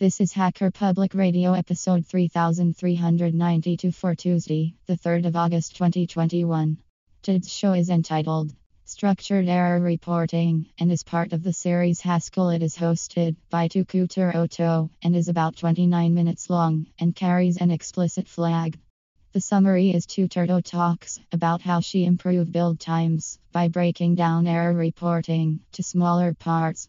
This is Hacker Public Radio episode 3392 for Tuesday, the 3rd of August 2021. Today's show is entitled Structured Error Reporting and is part of the series Haskell. It is hosted by Tuturto and is about 29 minutes long and carries an explicit flag. The summary is Tuturto talks about how she improved build times by breaking down error reporting to smaller parts.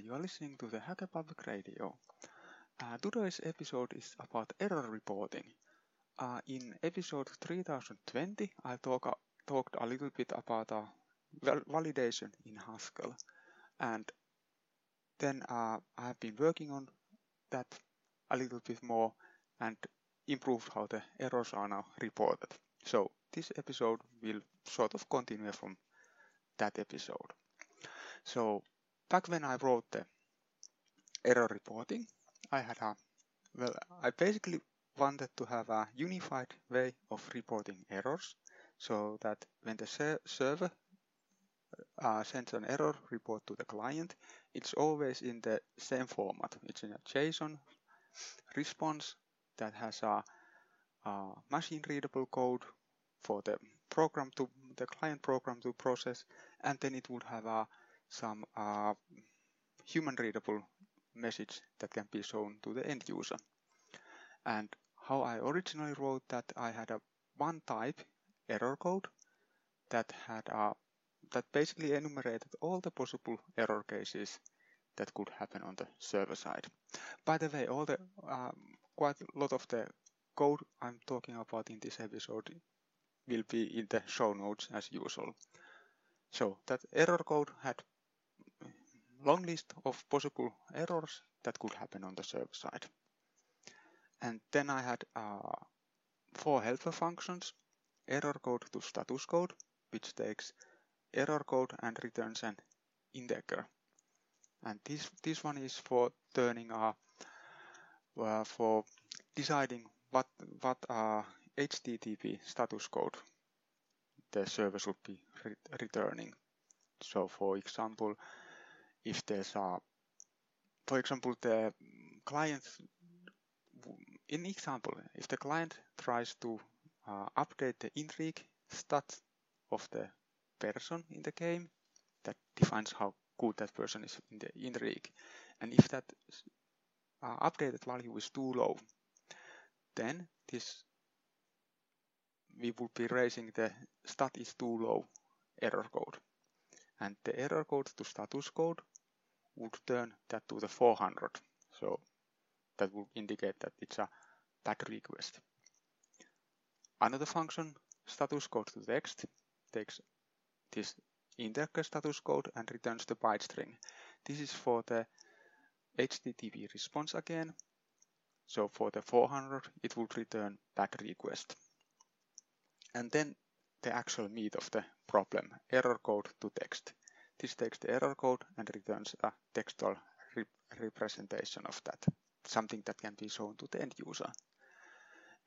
And you are listening to the Hacker Public Radio. Uh, today's episode is about error reporting. Uh, in episode 3020, I talk, uh, talked a little bit about uh, val- validation in Haskell. And then uh, I have been working on that a little bit more and improved how the errors are now reported. So this episode will sort of continue from that episode. So back when I wrote the error reporting, I had a well, I basically wanted to have a unified way of reporting errors so that when the ser- server uh, sends an error report to the client, it's always in the same format. It's in a JSON response that has a, a machine readable code for the program to the client program to process, and then it would have a some uh, human readable message that can be shown to the end user. And how I originally wrote that I had a one type error code that had a that basically enumerated all the possible error cases that could happen on the server side. By the way, all the um, quite a lot of the code I'm talking about in this episode will be in the show notes as usual. So that error code had long list of possible errors that could happen on the server side. And then I had uh, four helper functions, error code to status code, which takes error code and returns an integer. And this, this one is for turning a, uh, for deciding what, what uh, HTTP status code the server should be re returning. So for example, if there's a, for example, the client, in example, if the client tries to uh, update the intrigue stat of the person in the game, that defines how good that person is in the intrigue. And if that uh, updated value is too low, then this we would be raising the stat is too low error code. And the error code to status code would turn that to the 400. So that would indicate that it's a bad request. Another function, status code to text, takes this integer status code and returns the byte string. This is for the HTTP response again. So for the 400, it would return bad request. And then the actual meat of the problem, error code to text. This takes the error code and returns a textual rep representation of that, something that can be shown to the end user.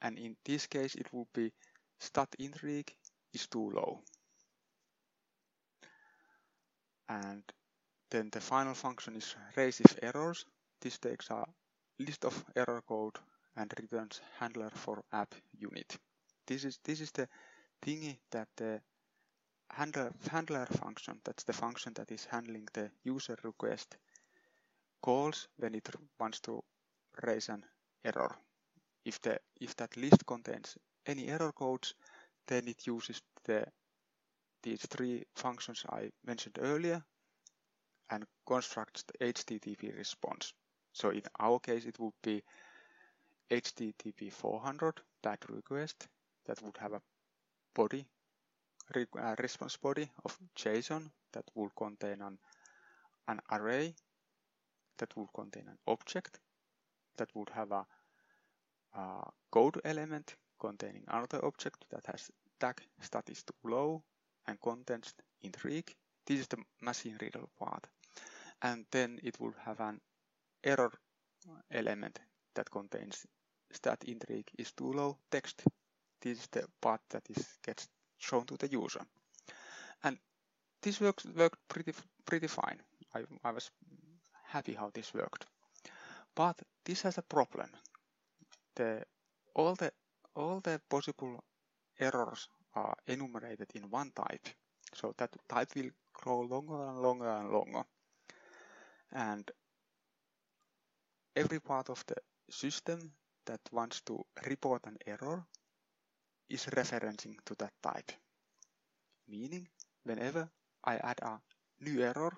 And in this case, it would be stat intrigue is too low. And then the final function is raise if errors. This takes a list of error code and returns handler for app unit. This is this is the thingy that the handler, handler function, that's the function that is handling the user request, calls when it wants to raise an error. If, the, if that list contains any error codes, then it uses the these three functions I mentioned earlier and constructs the HTTP response. So in our case, it would be HTTP 400 that request that would have a body, uh, response body of JSON that would contain an, an array that would contain an object that would have a, a code element containing another object that has tag status too low and contents intrigue. This is the machine readable part. And then it will have an error element that contains stat intrigue is too low text. This is the part that is gets shown to the user. And this works worked pretty pretty fine. I, I was happy how this worked. But this has a problem. The all the all the possible errors are enumerated in one type. So that type will grow longer and longer and longer. And every part of the system that wants to report an error is referencing to that type. Meaning, whenever I add a new error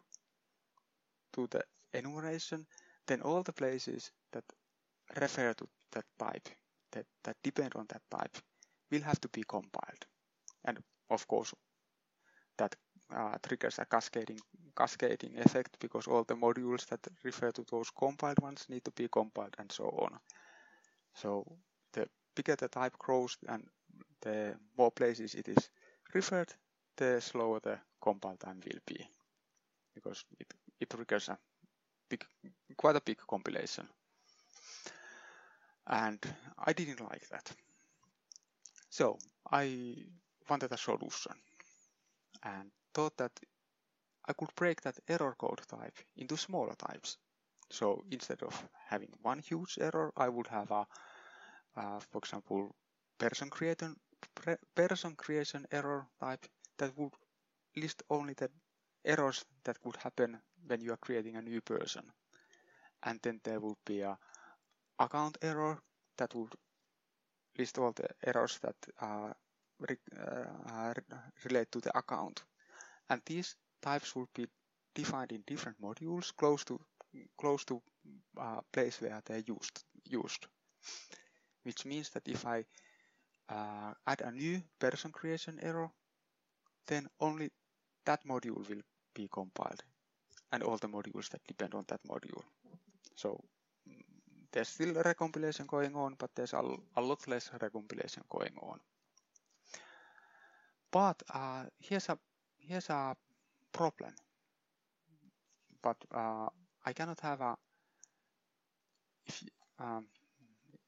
to the enumeration, then all the places that refer to that type, that, that depend on that type, will have to be compiled. And of course, that uh, triggers a cascading cascading effect because all the modules that refer to those compiled ones need to be compiled and so on. So the bigger the type grows and the more places it is referred, the slower the compile time will be because it, it triggers a big, quite a big compilation. And I didn't like that. So I wanted a solution and thought that I could break that error code type into smaller types. So instead of having one huge error, I would have a, uh, for example, person creation, person creation error type that would list only the errors that would happen when you are creating a new person. And then there would be a account error that would list all the errors that are uh, relate to the account. And these types would be defined in different modules close to close to uh, place where they're used used. Which means that if I uh, add a new person creation error, then only that module will be compiled and all the modules that depend on that module. So mm, there's still a recompilation going on, but there's a, a lot less recompilation going on. But uh, here's a here's a problem. But uh, I cannot have a if um,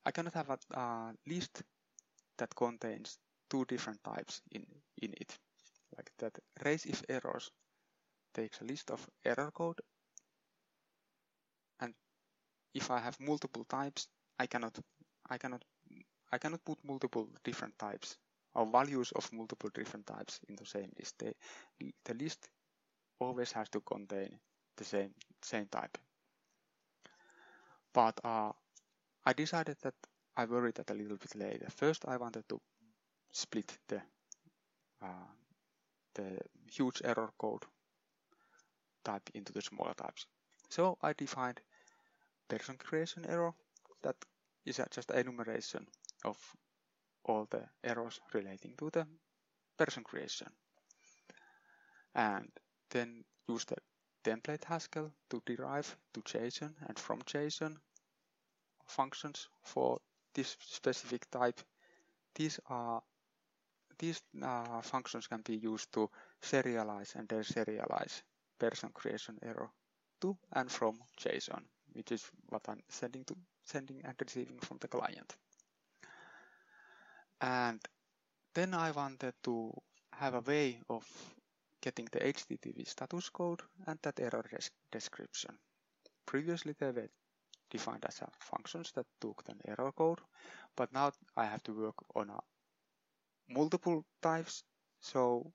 I cannot have a uh, list that contains two different types in in it. Like that raise if errors takes a list of error code and if I have multiple types I cannot I cannot I cannot put multiple different types or values of multiple different types in the same list. The, the list always has to contain the same same type. But uh, I decided that I worried that a little bit later. First, I wanted to split the uh, the huge error code type into the smaller types. So I defined person creation error that is just an enumeration of all the errors relating to the person creation. And then use the template Haskell to derive to JSON and from JSON functions for this specific type. These are these uh, functions can be used to serialize and deserialize person creation error to and from JSON, which is what I'm sending to sending and receiving from the client. And then I wanted to have a way of getting the HTTP status code and that error description. Previously they were defined as functions that took an error code, but now I have to work on a multiple types. So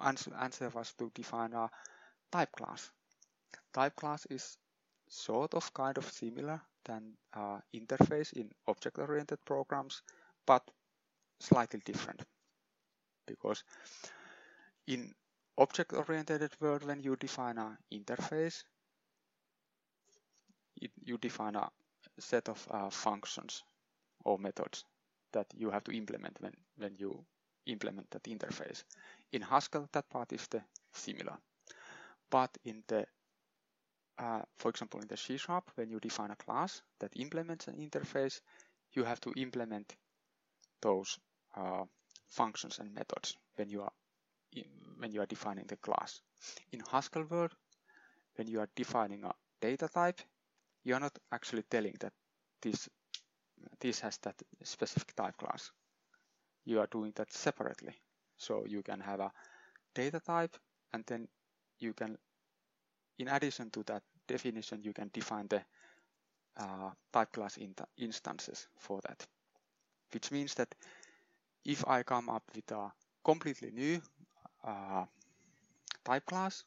answer, answer was to define a type class. Type class is sort of kind of similar than uh, interface in object-oriented programs, but slightly different because in object-oriented world, when you define an interface, it, you define a set of uh, functions or methods that you have to implement when, when you implement that interface. In Haskell, that part is the similar. But in the, uh, for example, in the C Sharp, when you define a class that implements an interface, you have to implement those uh, functions and methods when you are in, when you are defining the class. In Haskell world, when you are defining a data type, you are not actually telling that this this has that specific type class. You are doing that separately. So you can have a data type and then you can, in addition to that definition, you can define the uh, type class in instances for that. Which means that if I come up with a completely new uh, type class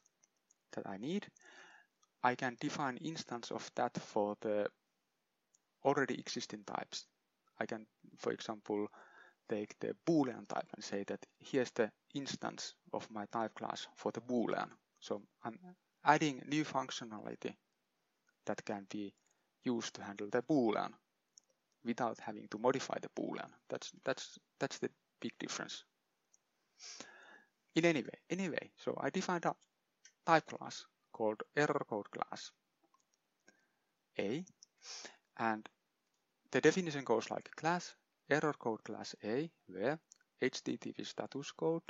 that I need, I can define instance of that for the already existing types. I can, for example, take the boolean type and say that here's the instance of my type class for the boolean. So I'm adding new functionality that can be used to handle the boolean without having to modify the boolean. That's that's that's the big difference. In any way, anyway, so I defined a type class called error code class A and the definition goes like class error code class A where HTTP status code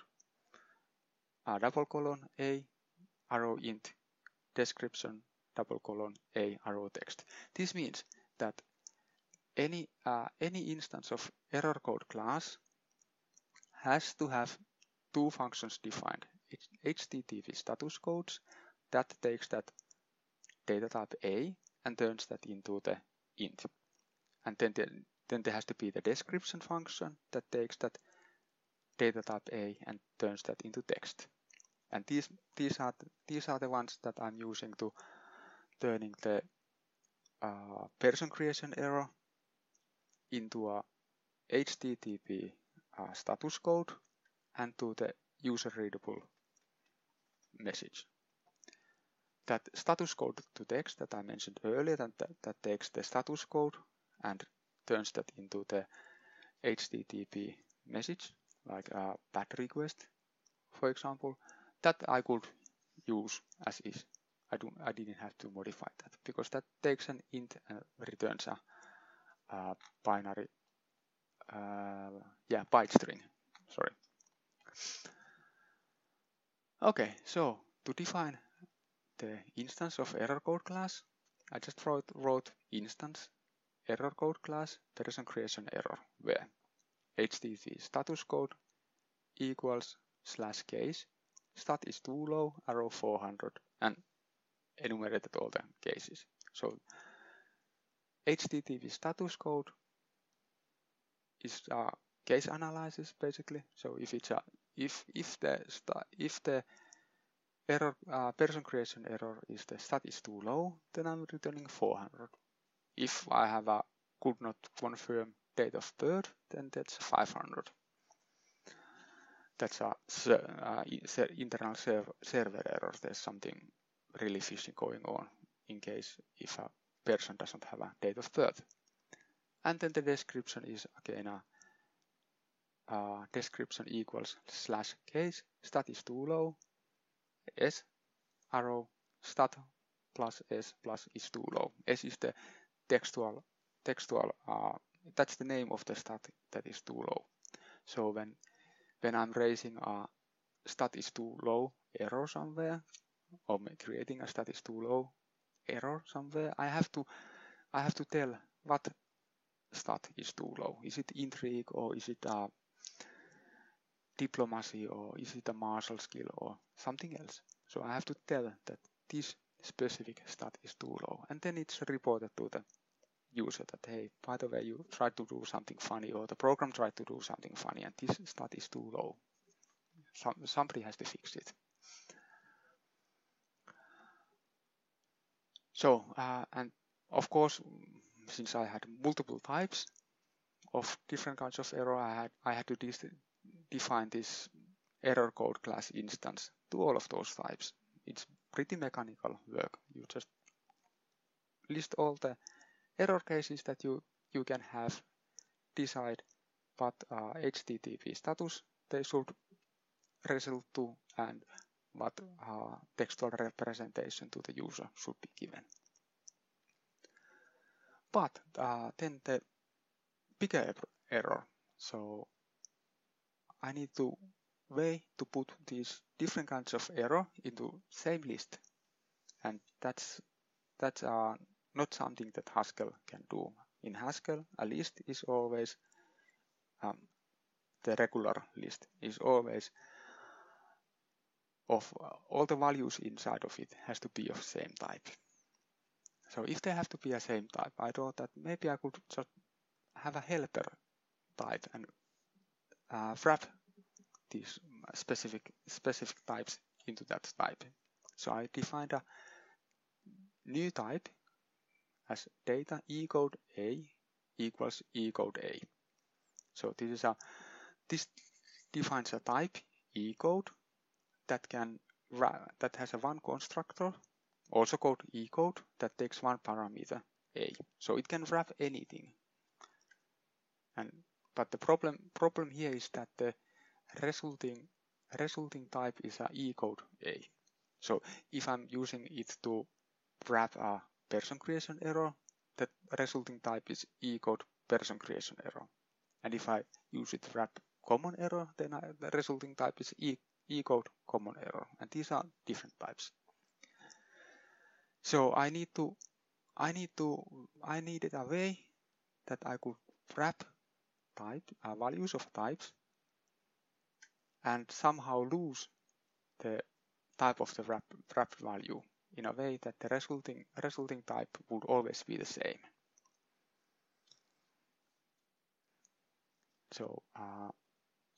a double colon A arrow int description double colon A arrow text. This means that any uh, any instance of error code class has to have two functions defined. HTTP status codes that takes that data type A and turns that into the int. And then, the, then there has to be the description function that takes that data type A and turns that into text. And these these are the, these are the ones that I'm using to turning the uh, person creation error into a HTTP uh, status code and to the user readable message. That status code to text that I mentioned earlier, that, that, takes the status code and turns that into the HTTP message, like a bad request, for example, that I could use as is. I, do, I didn't have to modify that because that takes an int and returns a, a binary, uh, yeah, byte string. Sorry. Okay, so to define the instance of error code class, I just wrote, wrote instance error code class There is person creation error where http status code equals slash case. Stat is too low arrow 400 and enumerated all the cases. So http status code is a case analysis basically. So if it's a if if the if the error uh, person creation error is the stat is too low then i'm returning 400 if I have a could not confirm date of birth, then that's 500. That's a uh, internal server error. There's something really fishy going on in case if a person doesn't have a date of birth. And then the description is again a uh, description equals slash case stat is too low s arrow stat plus s plus is too low. S is the textual textual uh, that's the name of the stat that is too low so when when i'm raising a stat is too low error somewhere or creating a stat is too low error somewhere i have to i have to tell what stat is too low is it intrigue or is it a diplomacy or is it a martial skill or something else so i have to tell that this specific stat is too low. And then it's reported to the user that, hey, by the way, you tried to do something funny or the program tried to do something funny and this stat is too low. Some, somebody has to fix it. So, uh, and of course, since I had multiple types of different kinds of error, I had, I had to define this error code class instance to all of those types. It's pretty mechanical work. You just list all the error cases that you, you can have, decide what uh, HTTP status they should result to, and what uh, textual representation to the user should be given. But uh, then the bigger error. So I need to way to put these different kinds of error into same list. And that's that's uh, not something that Haskell can do. In Haskell, a list is always um, the regular list is always of uh, all the values inside of it has to be of same type. So if they have to be a same type, I thought that maybe I could just have a helper type and uh, wrap these specific specific types into that type. So I defined a new type as data eCode A equals eCode A. So this is a this defines a type eCode that can that has a one constructor, also called eCode, that takes one parameter a. So it can wrap anything. And but the problem problem here is that the resulting resulting type is a code a. So if I'm using it to wrap a person creation error, the resulting type is E code person creation error. And if I use it to wrap common error, then I, the resulting type is e code common error. And these are different types. So I need to, I need to, I needed a way that I could wrap type, uh, values of types and somehow lose the type of the wrap, wrapped value in a way that the resulting, resulting type would always be the same. So, uh,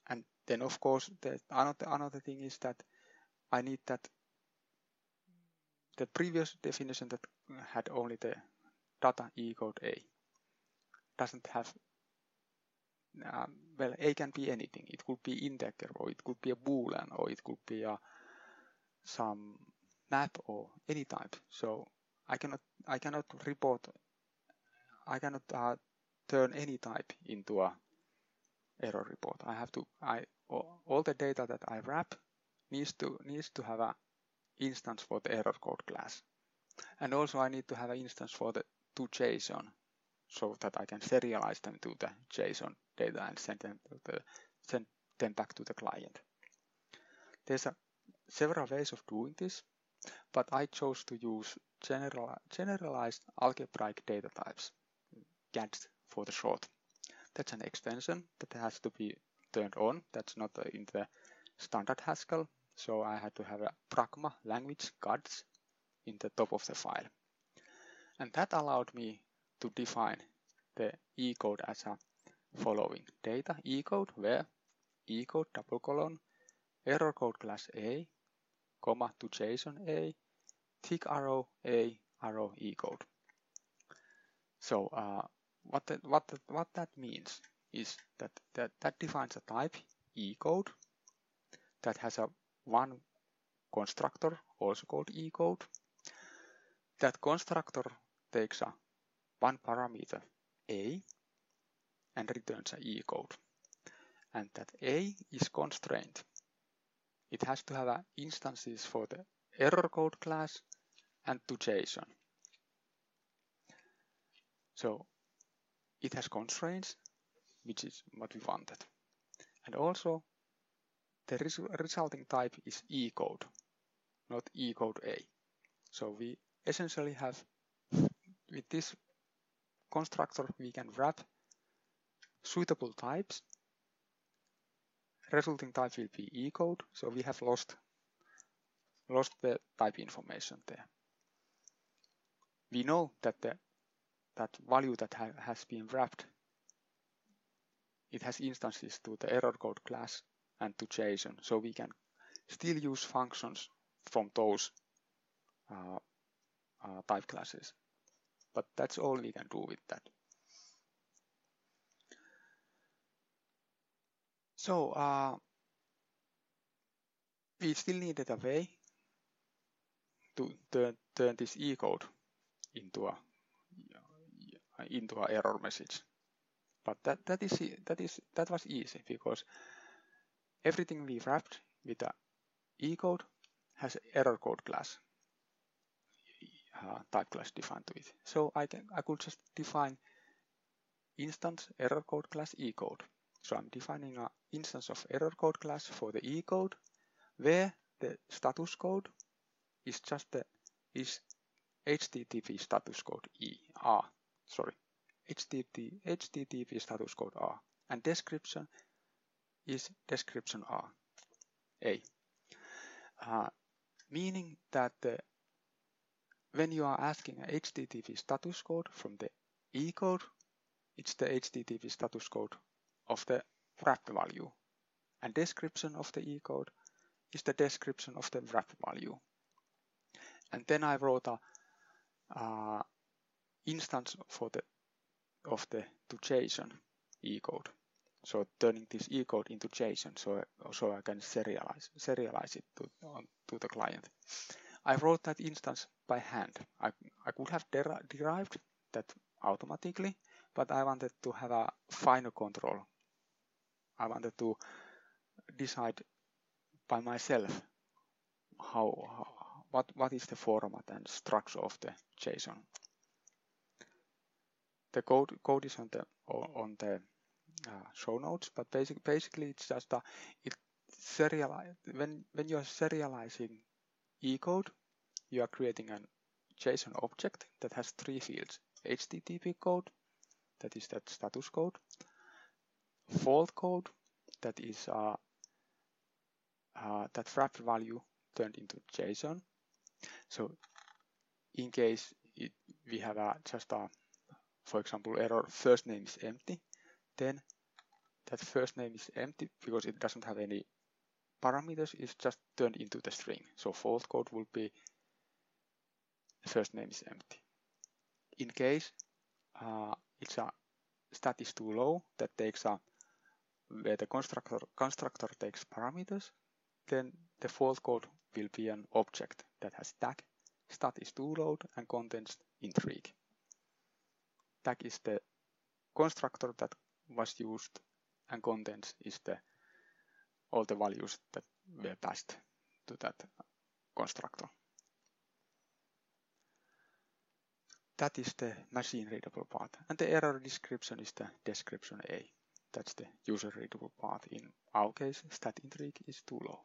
and then of course, the another, another thing is that I need that the previous definition that had only the data eCode A doesn't have well A can be anything. It could be integer or it could be a boolean or it could be a some map or any type. So I cannot I cannot report I cannot uh, turn any type into a error report. I have to I all the data that I wrap needs to needs to have a instance for the error code class. And also I need to have an instance for the to JSON so that I can serialize them to the JSON data and send them the, send them back to the client. There's a, several ways of doing this, but I chose to use general, generalized algebraic data types, GADTs for the short. That's an extension that has to be turned on. That's not in the standard Haskell, so I had to have a Pragma language GADTs in the top of the file. And that allowed me to define the E code as a following data e-code where e-code double colon error code class A comma to JSON A tick arrow A arrow eCode. So uh, what the, what the, what that means is that, that that defines a type e-code that has a one constructor, also called e-code. That constructor takes a one parameter a and returns a code. And that a is constrained. It has to have instances for the error code class and to JSON. So it has constraints, which is what we wanted. And also the res resulting type is E code, not eCode A. So we essentially have, with this constructor, we can wrap suitable types. Resulting type will be E-code, so we have lost, lost the type information there. We know that the that value that ha has been wrapped, it has instances to the error code class and to JSON. So we can still use functions from those uh, uh, type classes. But that's all we can do with that. So uh, we still needed a way to turn, turn this e code into a into a error message. But that that is that is that was easy because everything we wrapped with a e code has error code class uh, type class defined to it. So I can I could just define instance error code class e code. So I'm defining an instance of error code class for the e code where the status code is just the is HTTP status code E R. Sorry HTTP HTTP status code R. And description is description R A. Uh, meaning that uh, when you are asking a HTTP status code from the E code it's the HTTP status code of the wrapped value and description of the E code is the description of the wrap value. And then I wrote a uh, instance for the of the to JSON E code. So turning this E code into JSON, so so I can serialize serialize it to on, to the client. I wrote that instance by hand. I I could have der derived that automatically, but I wanted to have a finer control. I wanted to decide by myself how, how what what is the format and structure of the JSON. The code code is on the on the uh, show notes, but basic, basically it's just a it serialize when when you are serializing e code, you are creating a JSON object that has three fields: HTTP code, that is that status code, fault code, that is uh, uh, that wrapped value turned into JSON. So in case it, we have a, just a, for example, error first name is empty, then that first name is empty because it doesn't have any parameters, it's just turned into the string. So fault code will be first name is empty. In case uh, it's a stat is too low, that takes a where the constructor constructor takes parameters, then the fault code will be an object that has tag stat is too low and contains intrigue. Tag is the constructor that was used and contents is the all the values that were passed to that constructor. That is the machine readable part and the error description is the description A. That's the user readable part. In our case, stat intrigue is too low.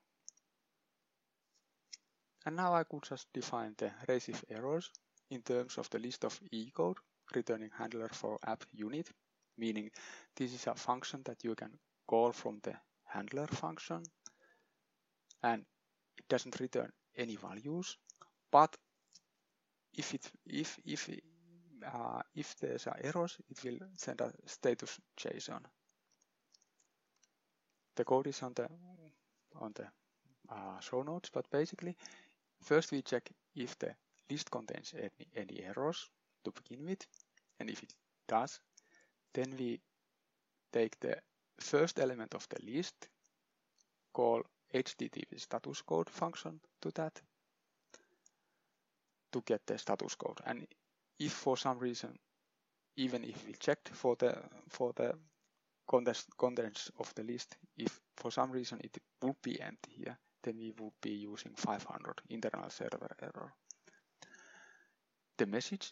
And now I could just define the receive errors in terms of the list of E code returning handler for app unit, meaning this is a function that you can call from the handler function and it doesn't return any values, but if it if if uh, if there's errors, it will send a status JSON. The code is on the on the uh, show notes, but basically First we check if the list contains any, any errors to begin with and if it does then we take the first element of the list call HTTP status code function to that to get the status code. And if for some reason even if we checked for the for the contents, contents of the list if for some reason it would be empty here then we would be using 500 internal server error. The message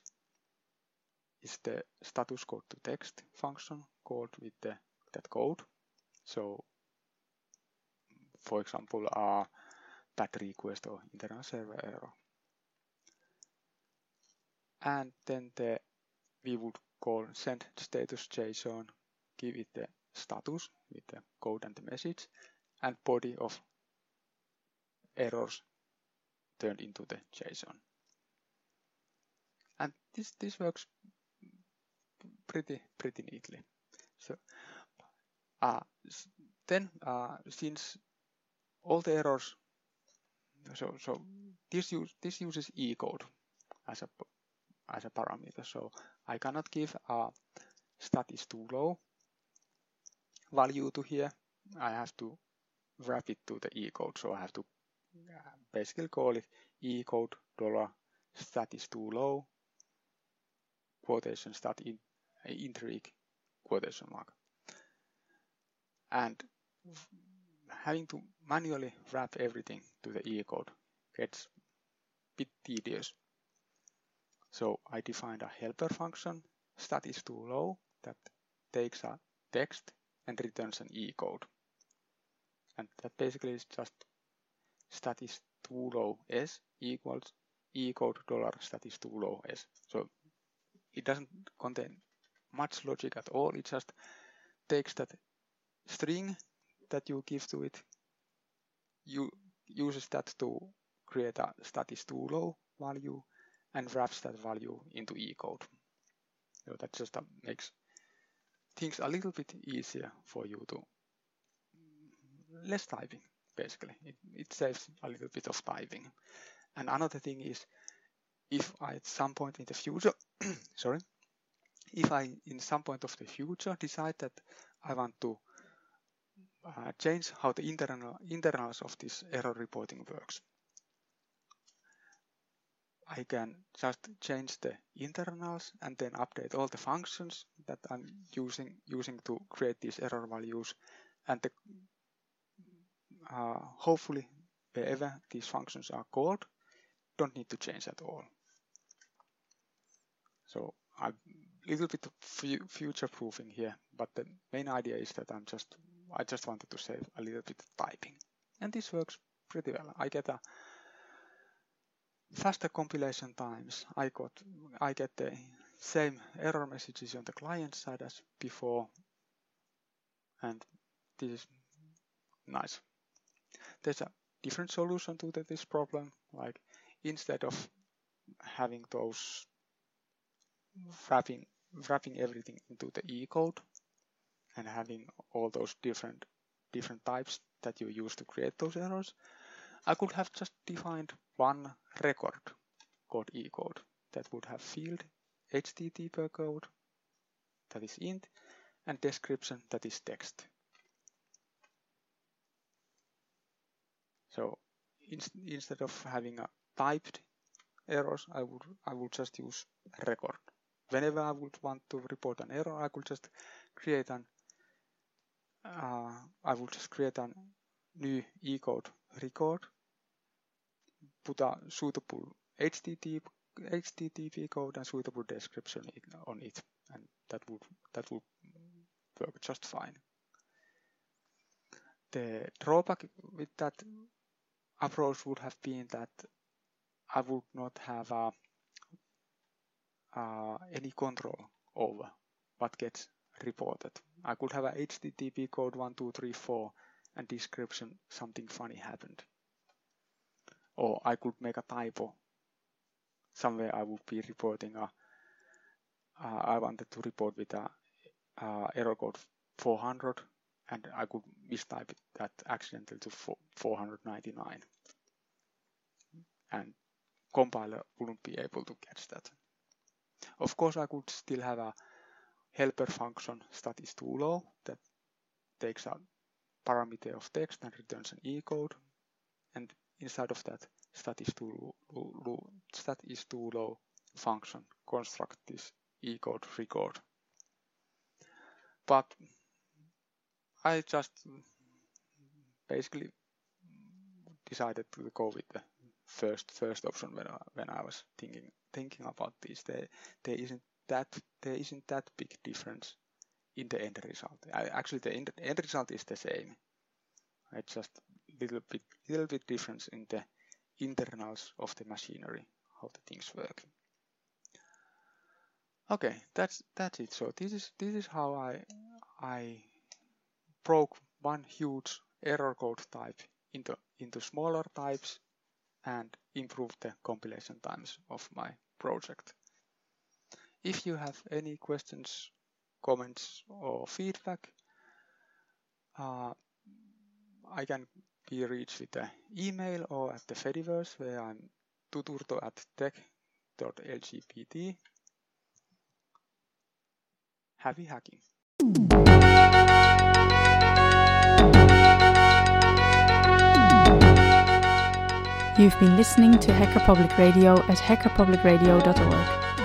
is the status code to text function called with the, that code. So for example, a bad request or internal server error. And then the we would call send status JSON, give it the status with the code and the message, and body of errors turned into the JSON. And this, this works pretty, pretty neatly. So uh, then uh, since all the errors, so, so this, use, this uses E code as a, as a parameter. So I cannot give a stat is too low value to here. I have to wrap it to the E code. So I have to uh, basically call it e code dollar stat is too low quotation stat in uh, intrigue quotation mark and having to manually wrap everything to the e code gets a bit tedious so I defined a helper function stat is too low that takes a text and returns an e code and that basically is just stat is too low s equals e code dollar stat is too low s. So it doesn't contain much logic at all. It just takes that string that you give to it, you uses that to create a stat is too low value and wraps that value into E code. So that just makes things a little bit easier for you to less typing basically. It, it saves a little bit of typing. And another thing is if I at some point in the future, sorry, if I in some point of the future decide that I want to uh, change how the internal internals of this error reporting works. I can just change the internals and then update all the functions that I'm using using to create these error values and the uh, hopefully wherever these functions are called don't need to change at all. So a little bit of future proofing here, but the main idea is that I'm just I just wanted to save a little bit of typing. And this works pretty well. I get a faster compilation times. I got I get the same error messages on the client side as before. And this is nice there's a different solution to this problem. Like instead of having those wrapping wrapping everything into the E code and having all those different different types that you use to create those errors, I could have just defined one record called E code that would have field HTTP code that is int and description that is text. So in, instead of having a typed errors, I would I would just use record. Whenever I would want to report an error, I could just create an uh, I would just create a new e-code record, put a suitable HTTP HTTP code and suitable description on it, and that would that would work just fine. The drawback with that approach would have been that I would not have uh, uh, any control over what gets reported. I could have a HTTP code 1234 and description something funny happened. Or I could make a typo. Somewhere I would be reporting a, uh, I wanted to report with a uh, error code 400 and I could mistype that accidentally to 499 and compiler wouldn't be able to catch that. Of course I could still have a helper function status too low that takes a parameter of text and returns an e code and inside of that stat is too low, stat is too low function construct this e code record but I just basically decided to go with the first first option when I, when I was thinking thinking about this. There there isn't that there isn't that big difference in the end result. Actually, the end, result is the same. It's just a little bit little bit difference in the internals of the machinery, how the things work. Okay, that's that's it. So this is this is how I I broke one huge error code type into, into smaller types and improved the compilation times of my project. If you have any questions, comments or feedback, uh, I can be reached with the email or at the Fediverse where I'm tuturto at tech.lgbt. Happy hacking! You've been listening to Hacker Public Radio at hackerpublicradio.org.